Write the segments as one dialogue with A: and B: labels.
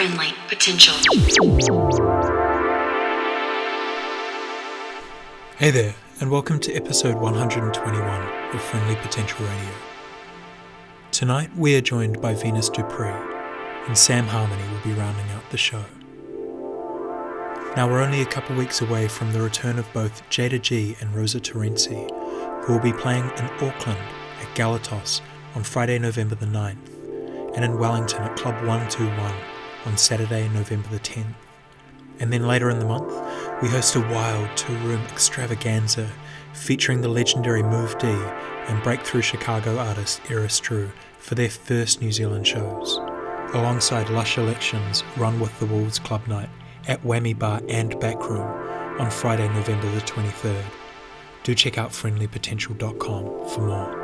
A: friendly potential.
B: Hey there, and welcome to episode 121 of Friendly Potential Radio. Tonight we are joined by Venus Dupree, and Sam Harmony will be rounding out the show. Now we're only a couple weeks away from the return of both Jayda G and Rosa Terenzi, who will be playing in Auckland at Galatos on Friday, November the 9th, and in Wellington at Club 121 on Saturday, November the 10th. And then later in the month, we host a wild two room extravaganza featuring the legendary Move D and breakthrough Chicago artist Eris Drew for their first New Zealand shows, alongside lush elections run with the Wolves Club Night at Whammy Bar and Backroom on Friday, November the 23rd. Do check out friendlypotential.com for more.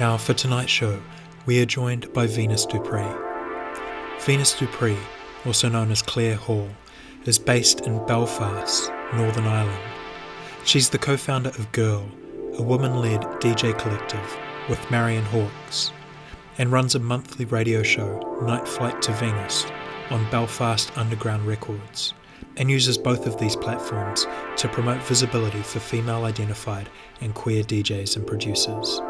B: Now, for tonight's show, we are joined by Venus Dupree. Venus Dupree, also known as Claire Hall, is based in Belfast, Northern Ireland. She's the co founder of Girl, a woman led DJ collective with Marion Hawks, and runs a monthly radio show, Night Flight to Venus, on Belfast Underground Records, and uses both of these platforms to promote visibility for female identified and queer DJs and producers.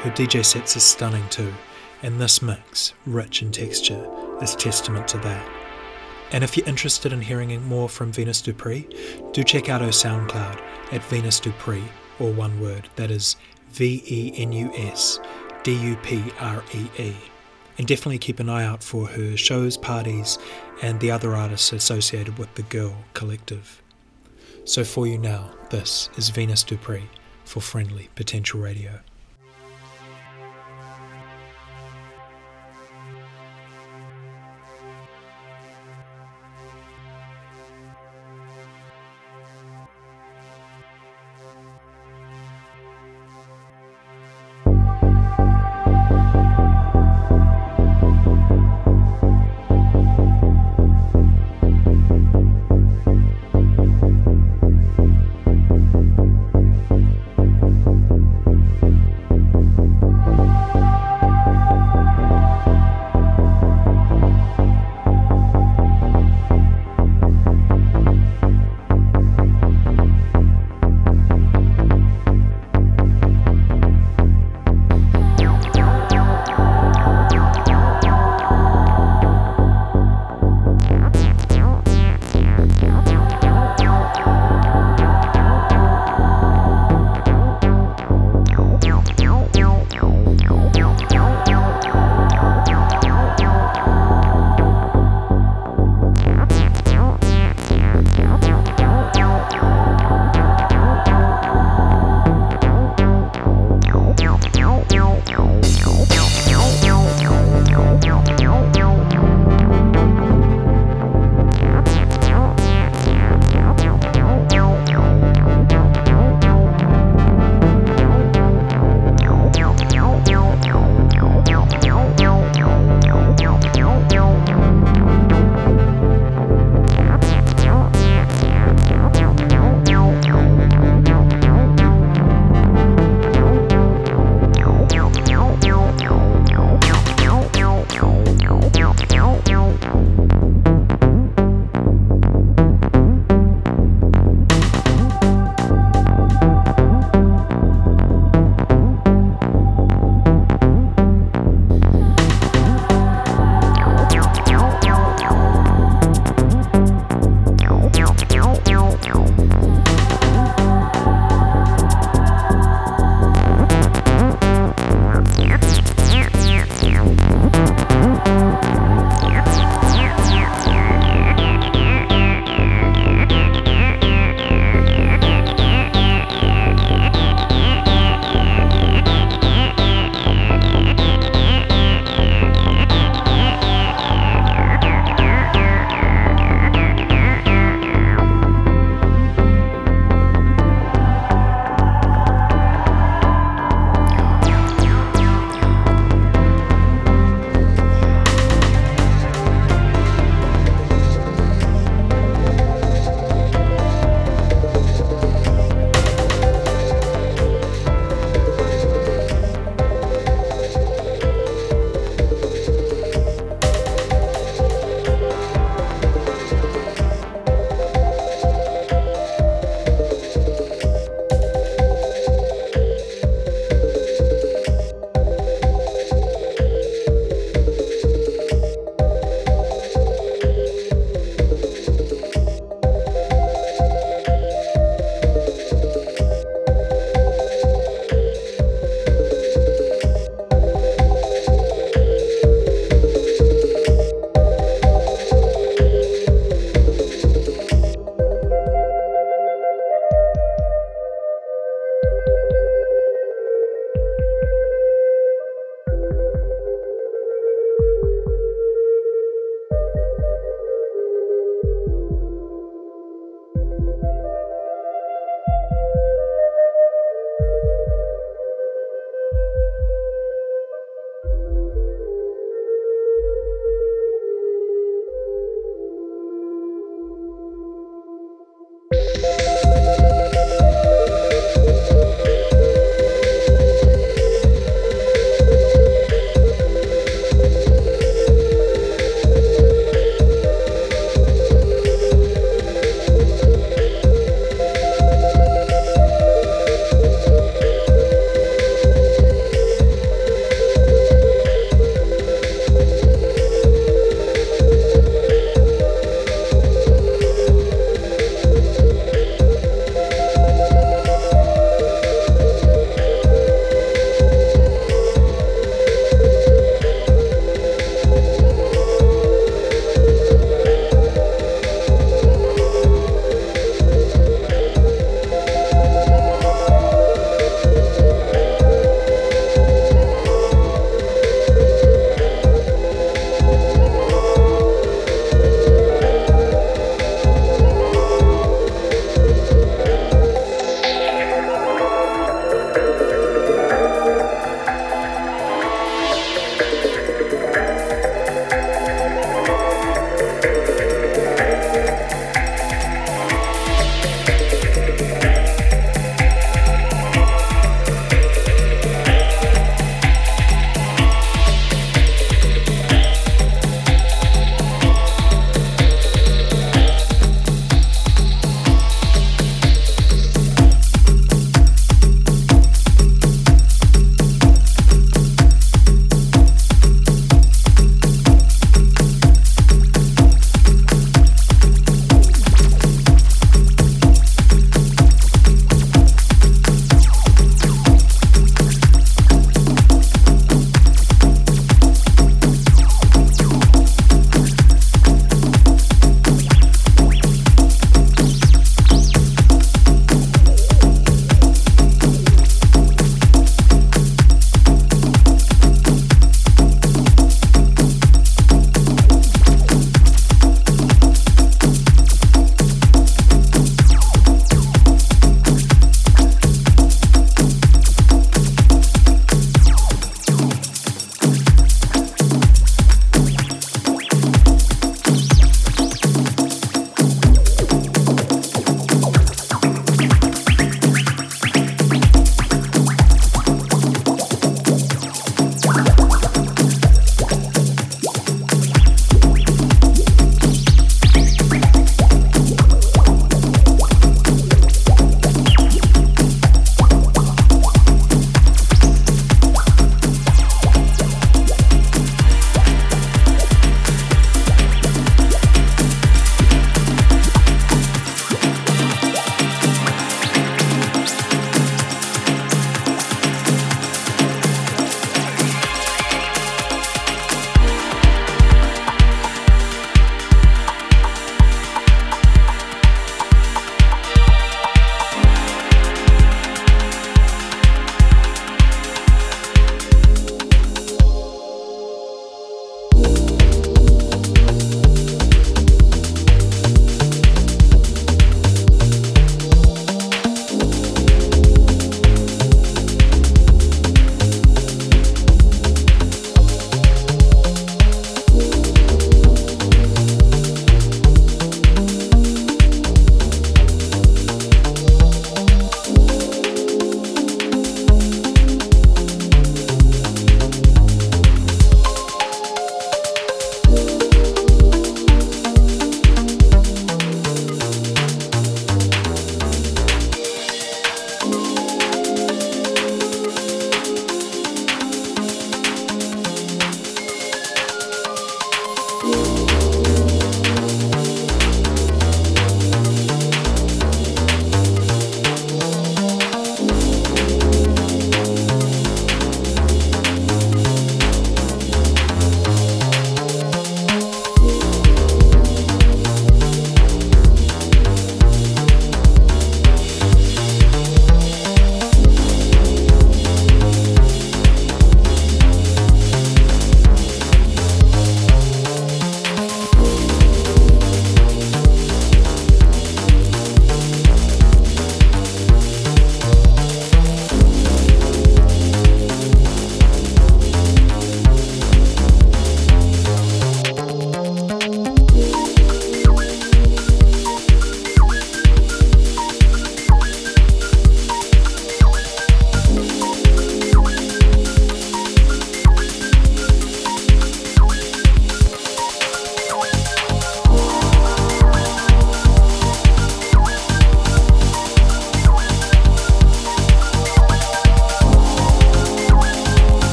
B: Her DJ sets are stunning too, and this mix, rich in texture, is testament to that. And if you're interested in hearing more from Venus Dupree, do check out her SoundCloud at Venus Dupree, or one word, that is V E N U S D U P R E E. And definitely keep an eye out for her shows, parties, and the other artists associated with the Girl Collective. So for you now, this is Venus Dupree for Friendly Potential Radio.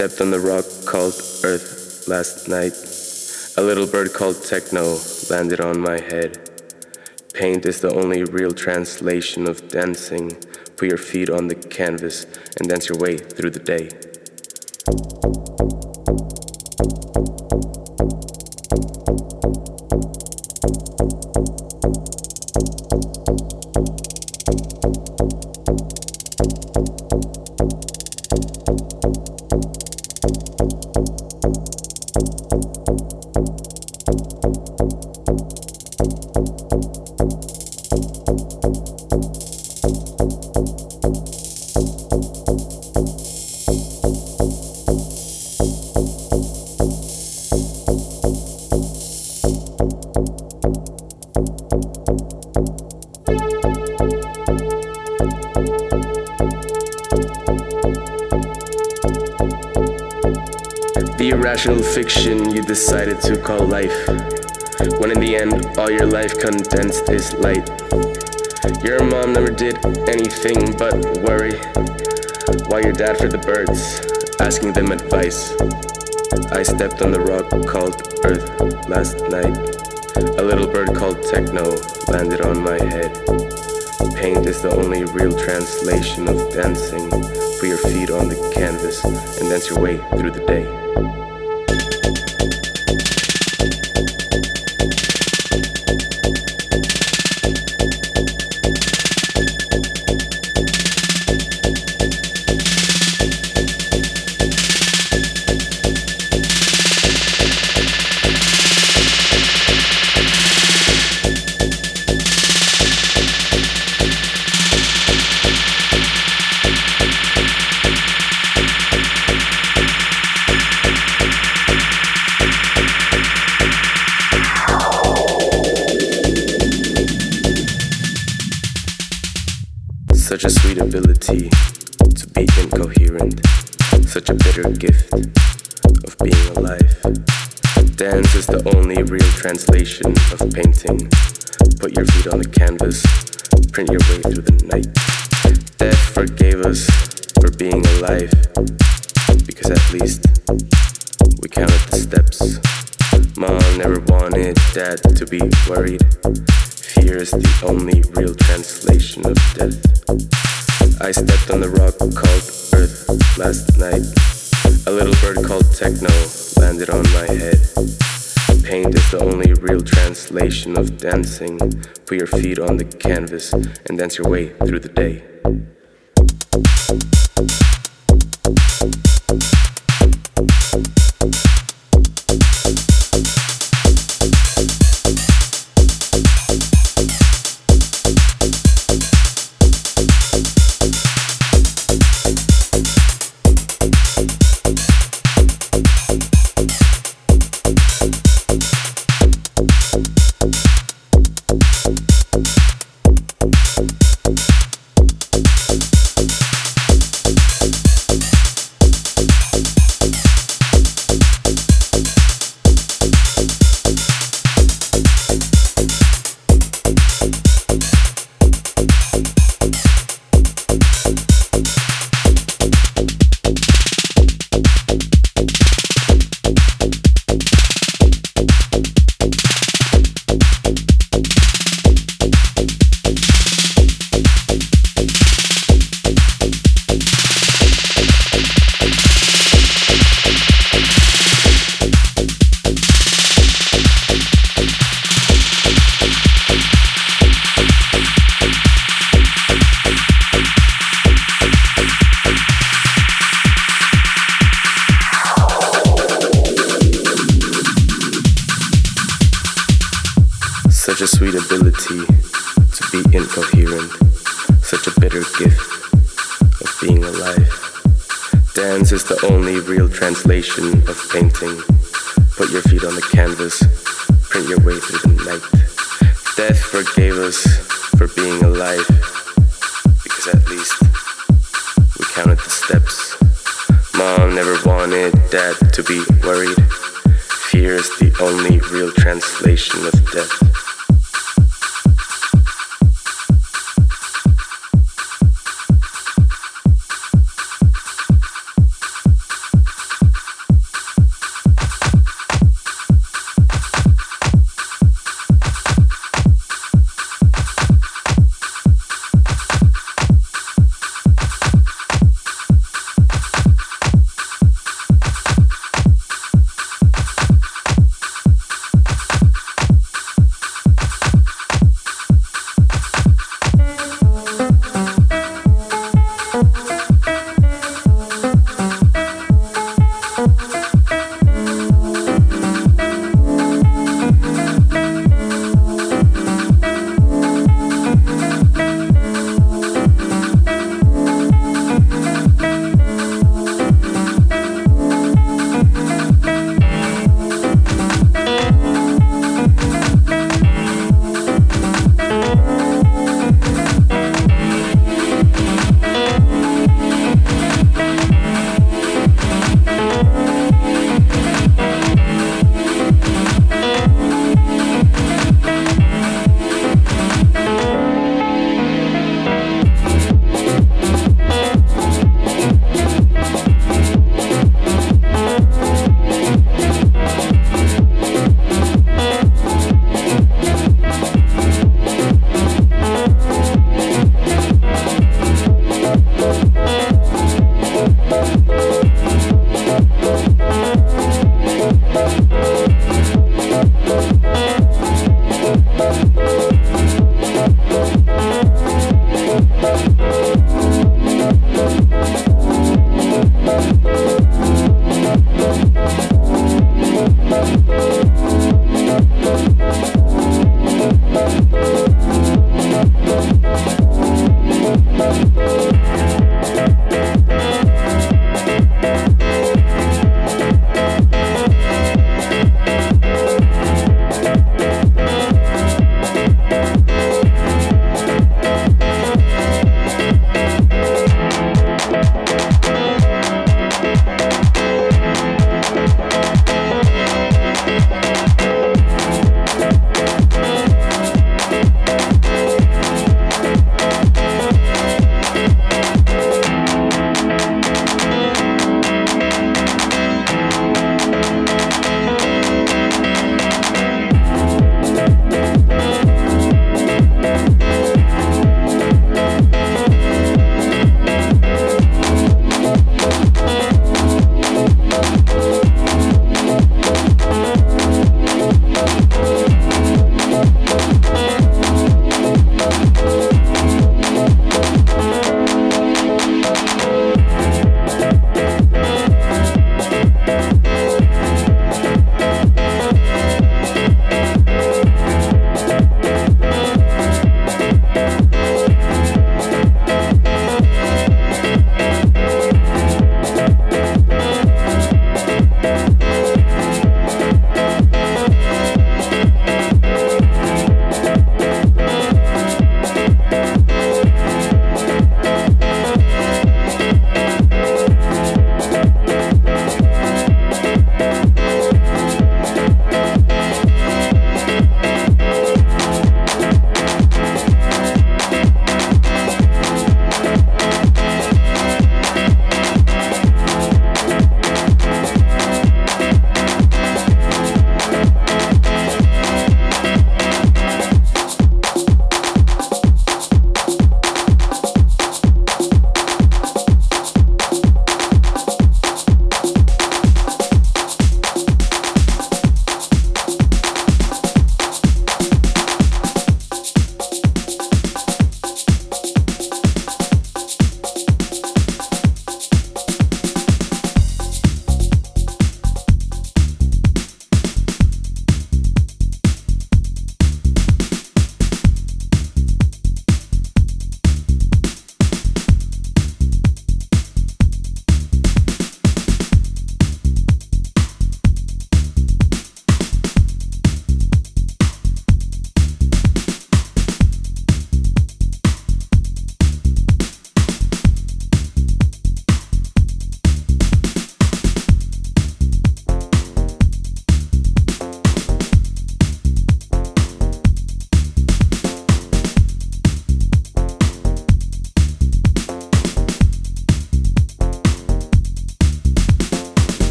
A: Stepped on the rock called Earth last night. A little bird called Techno landed on my head. Paint is the only real translation of dancing. Put your feet on the canvas and dance your way through the day. Irrational fiction you decided to call life. When in the end, all your life condensed is light. Your mom never did anything but worry. While your dad for the birds, asking them advice. I stepped on the rock called Earth last night. A little bird called Techno landed on my head. Paint is the only real translation of dancing. Put your feet on the canvas and dance your way through the day. Dad to be worried. Fear is the only real translation of death. I stepped on the rock called Earth last night. A little bird called Techno landed on my head. Paint is the only real translation of dancing. Put your feet on the canvas and dance your way through the day.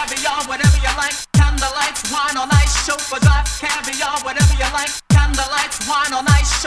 C: caviar, whatever you like. Candlelights, wine on ice, chauffeur drive, caviar, whatever you like. Candlelights, wine on ice.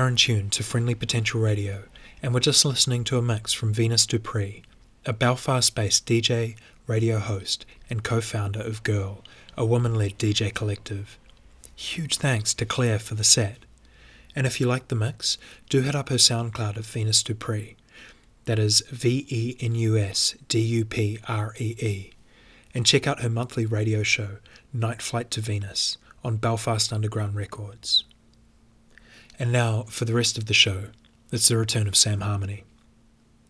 B: Are in tune to Friendly Potential Radio, and we're just listening to a mix from Venus Dupree, a Belfast based DJ, radio host, and co founder of Girl, a woman led DJ collective. Huge thanks to Claire for the set. And if you like the mix, do hit up her SoundCloud of Venus Dupree. That is V E N U S D U P R E E. And check out her monthly radio show, Night Flight to Venus, on Belfast Underground Records. And now, for the rest of the show, it's the return of Sam Harmony.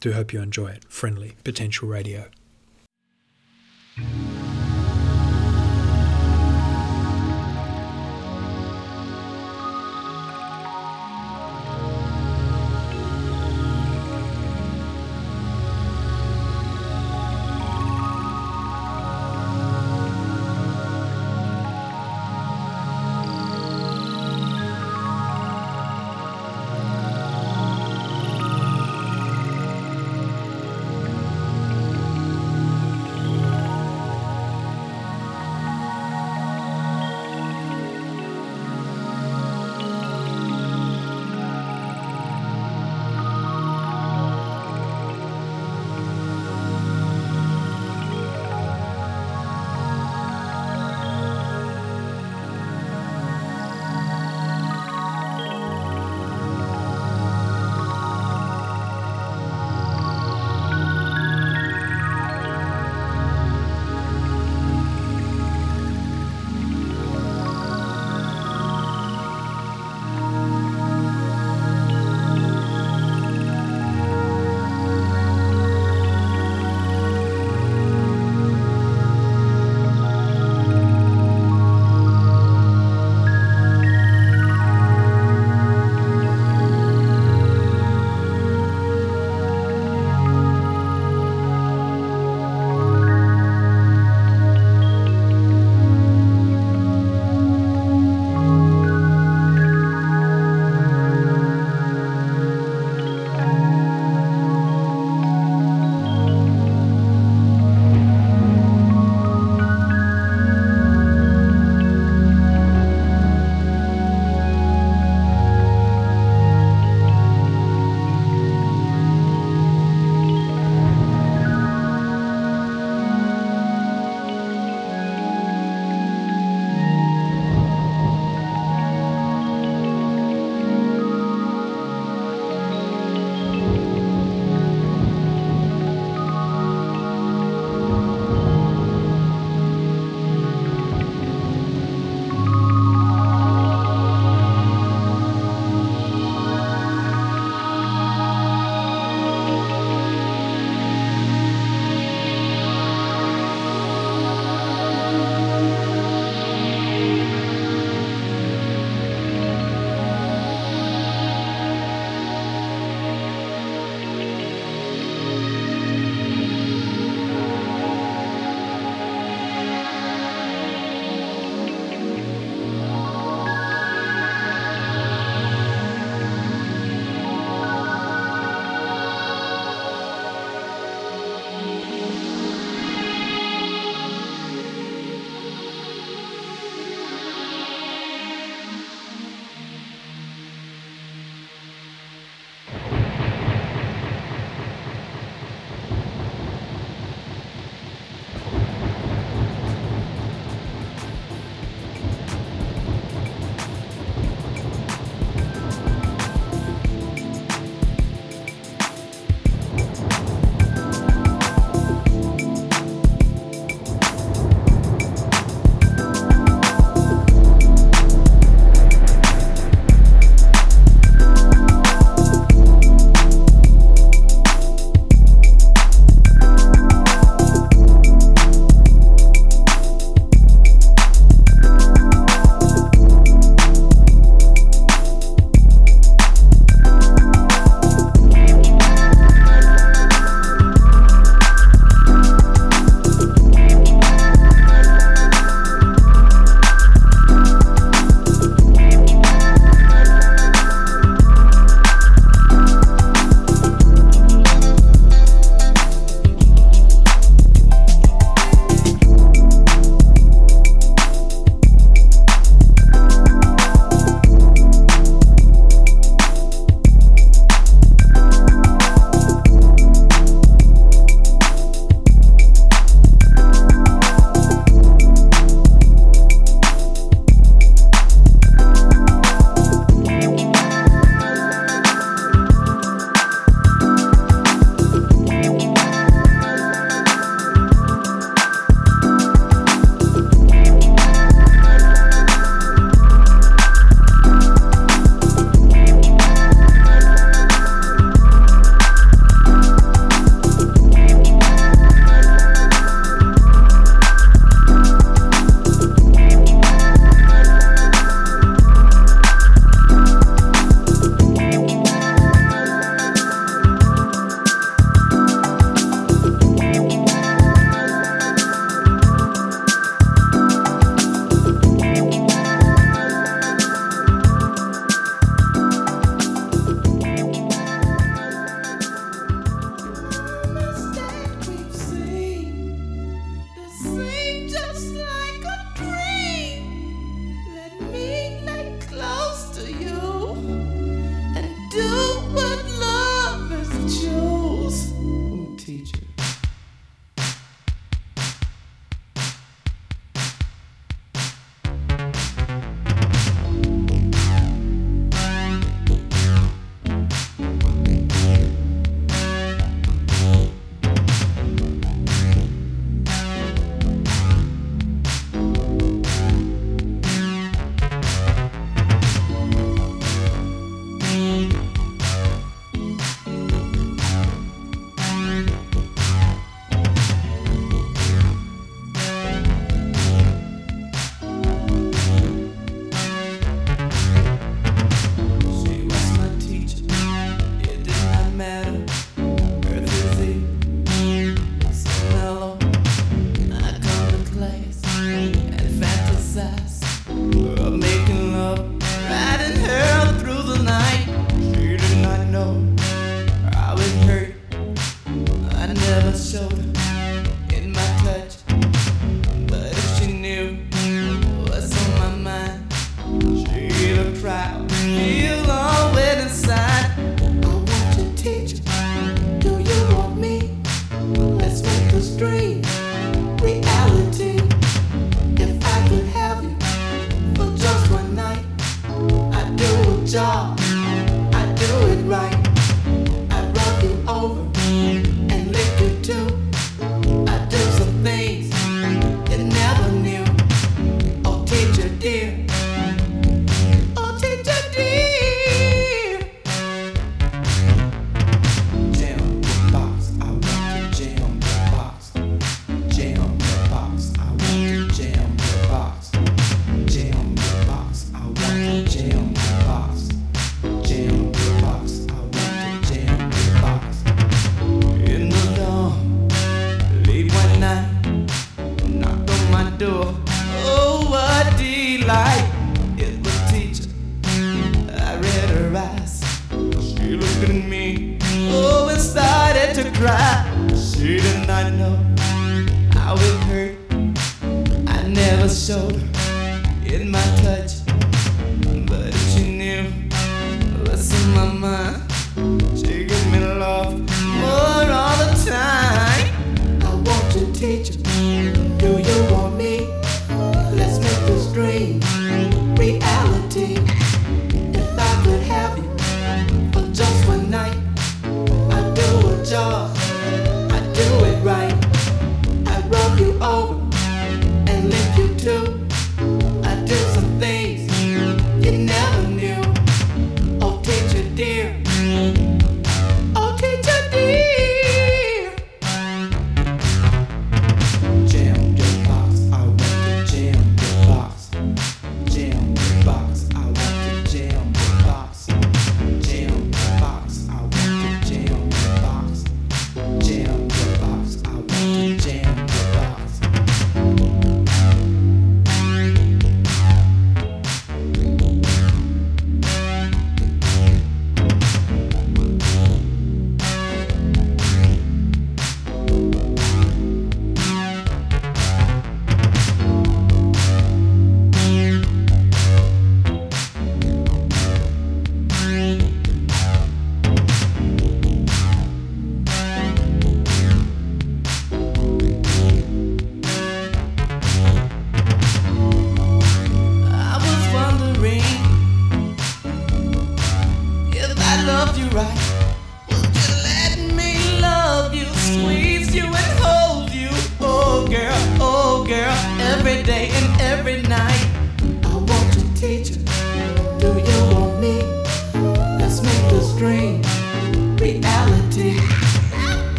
B: Do hope you enjoy it. Friendly Potential Radio.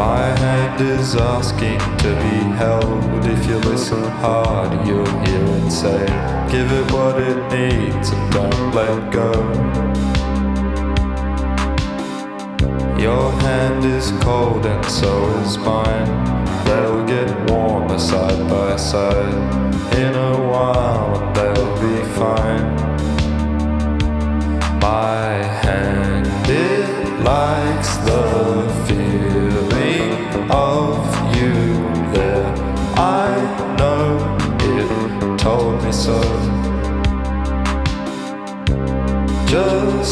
D: My
E: hand is asking to be held. If you listen hard, you'll hear it say, Give it what it needs and don't let go. Your hand is cold and so is mine. They'll get warmer side by side. In a while, and they'll be fine. My hand, it likes the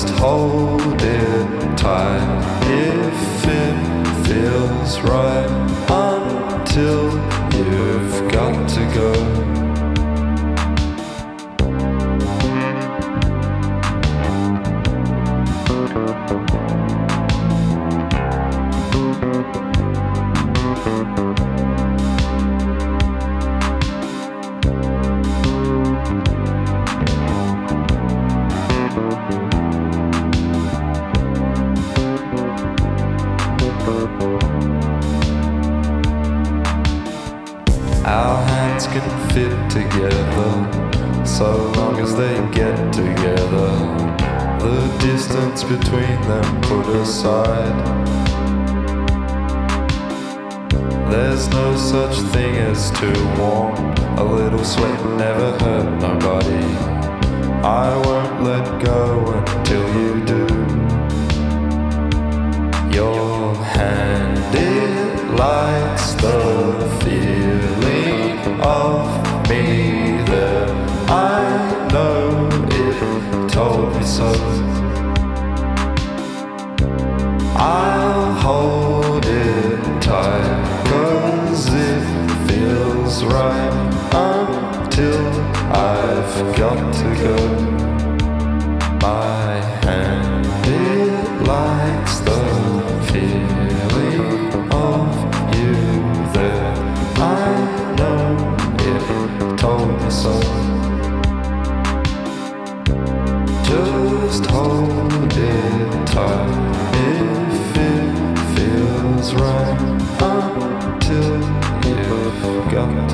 E: Just hold it tight. If it feels right until fit together so long as they get together. The distance between them put aside. There's no such thing as too warm. A little sweat never hurt nobody. I won't let go until you do. Your hand, it lights the feeling of me there. I know it told me so. I'll hold it tight, cause it feels right until I've got to go.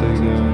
E: You've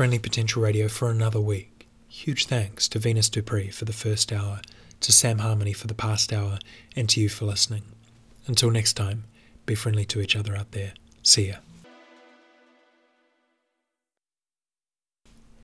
B: Friendly Potential Radio for another week. Huge thanks to Venus Dupree for the first hour, to Sam Harmony for the past hour, and to you for listening. Until next time, be friendly to each other out there. See ya.